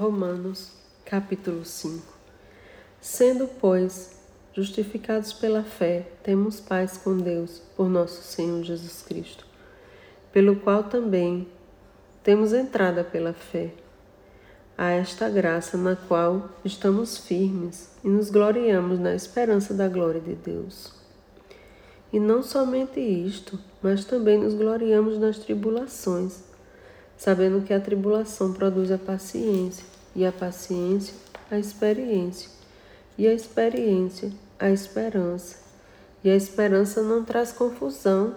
Romanos, capítulo 5. Sendo, pois, justificados pela fé, temos paz com Deus por nosso Senhor Jesus Cristo, pelo qual também temos entrada pela fé a esta graça na qual estamos firmes e nos gloriamos na esperança da glória de Deus. E não somente isto, mas também nos gloriamos nas tribulações, sabendo que a tribulação produz a paciência, e a paciência, a experiência, e a experiência, a esperança. E a esperança não traz confusão,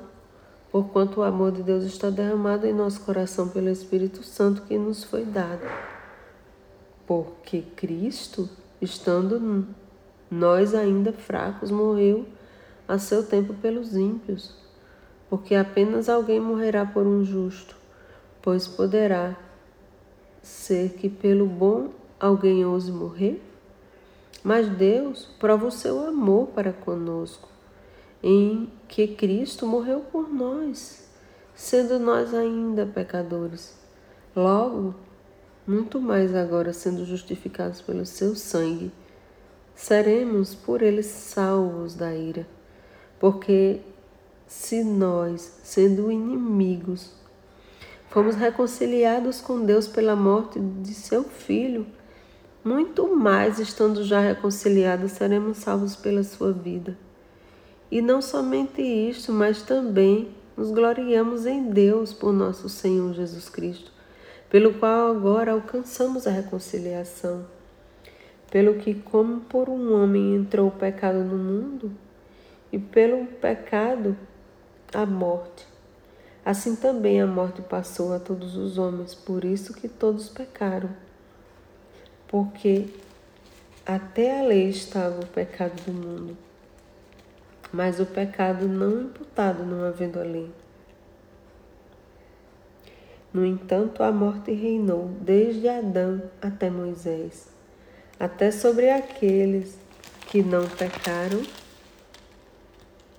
porquanto o amor de Deus está derramado em nosso coração pelo Espírito Santo que nos foi dado porque Cristo, estando nós ainda fracos, morreu a seu tempo pelos ímpios, porque apenas alguém morrerá por um justo, pois poderá ser que pelo bom alguém ouse morrer? Mas Deus prova o seu amor para conosco, em que Cristo morreu por nós, sendo nós ainda pecadores. Logo, muito mais agora sendo justificados pelo seu sangue, seremos por ele salvos da ira. Porque se nós, sendo inimigos, fomos reconciliados com Deus pela morte de seu filho, muito mais estando já reconciliados, seremos salvos pela sua vida. E não somente isto, mas também nos gloriamos em Deus por nosso Senhor Jesus Cristo pelo qual agora alcançamos a reconciliação. Pelo que, como por um homem entrou o pecado no mundo, e pelo pecado a morte, assim também a morte passou a todos os homens, por isso que todos pecaram. Porque até a lei estava o pecado do mundo, mas o pecado não imputado não havendo a lei. No entanto, a morte reinou desde Adão até Moisés, até sobre aqueles que não pecaram,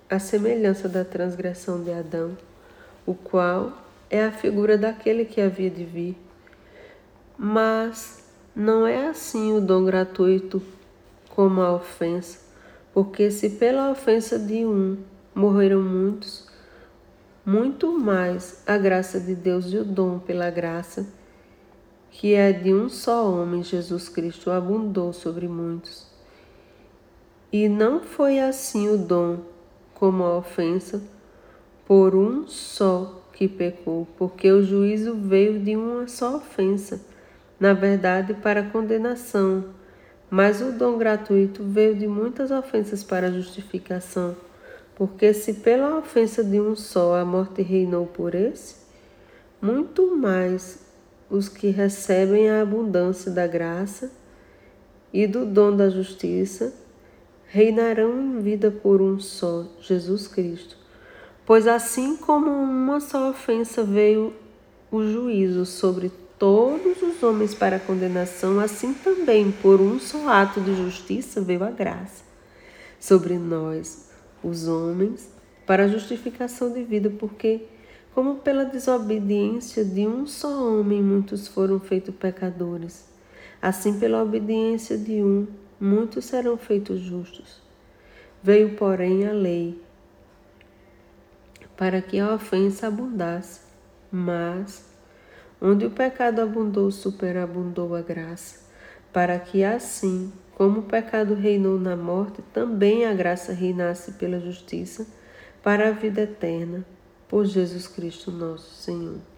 a semelhança da transgressão de Adão, o qual é a figura daquele que havia de vir. Mas não é assim o dom gratuito como a ofensa, porque se pela ofensa de um morreram muitos, muito mais a graça de Deus e o dom pela graça, que é de um só homem, Jesus Cristo, abundou sobre muitos. E não foi assim o dom como a ofensa, por um só que pecou, porque o juízo veio de uma só ofensa, na verdade para condenação, mas o dom gratuito veio de muitas ofensas para justificação. Porque se pela ofensa de um só a morte reinou por esse, muito mais os que recebem a abundância da graça e do dom da justiça reinarão em vida por um só, Jesus Cristo. Pois assim como uma só ofensa veio o juízo sobre todos os homens para condenação, assim também por um só ato de justiça veio a graça sobre nós os homens para justificação de vida, porque, como pela desobediência de um só homem muitos foram feitos pecadores, assim pela obediência de um muitos serão feitos justos. Veio, porém, a lei para que a ofensa abundasse, mas onde o pecado abundou, superabundou a graça, para que assim como o pecado reinou na morte, também a graça reinasse pela justiça para a vida eterna, por Jesus Cristo nosso Senhor.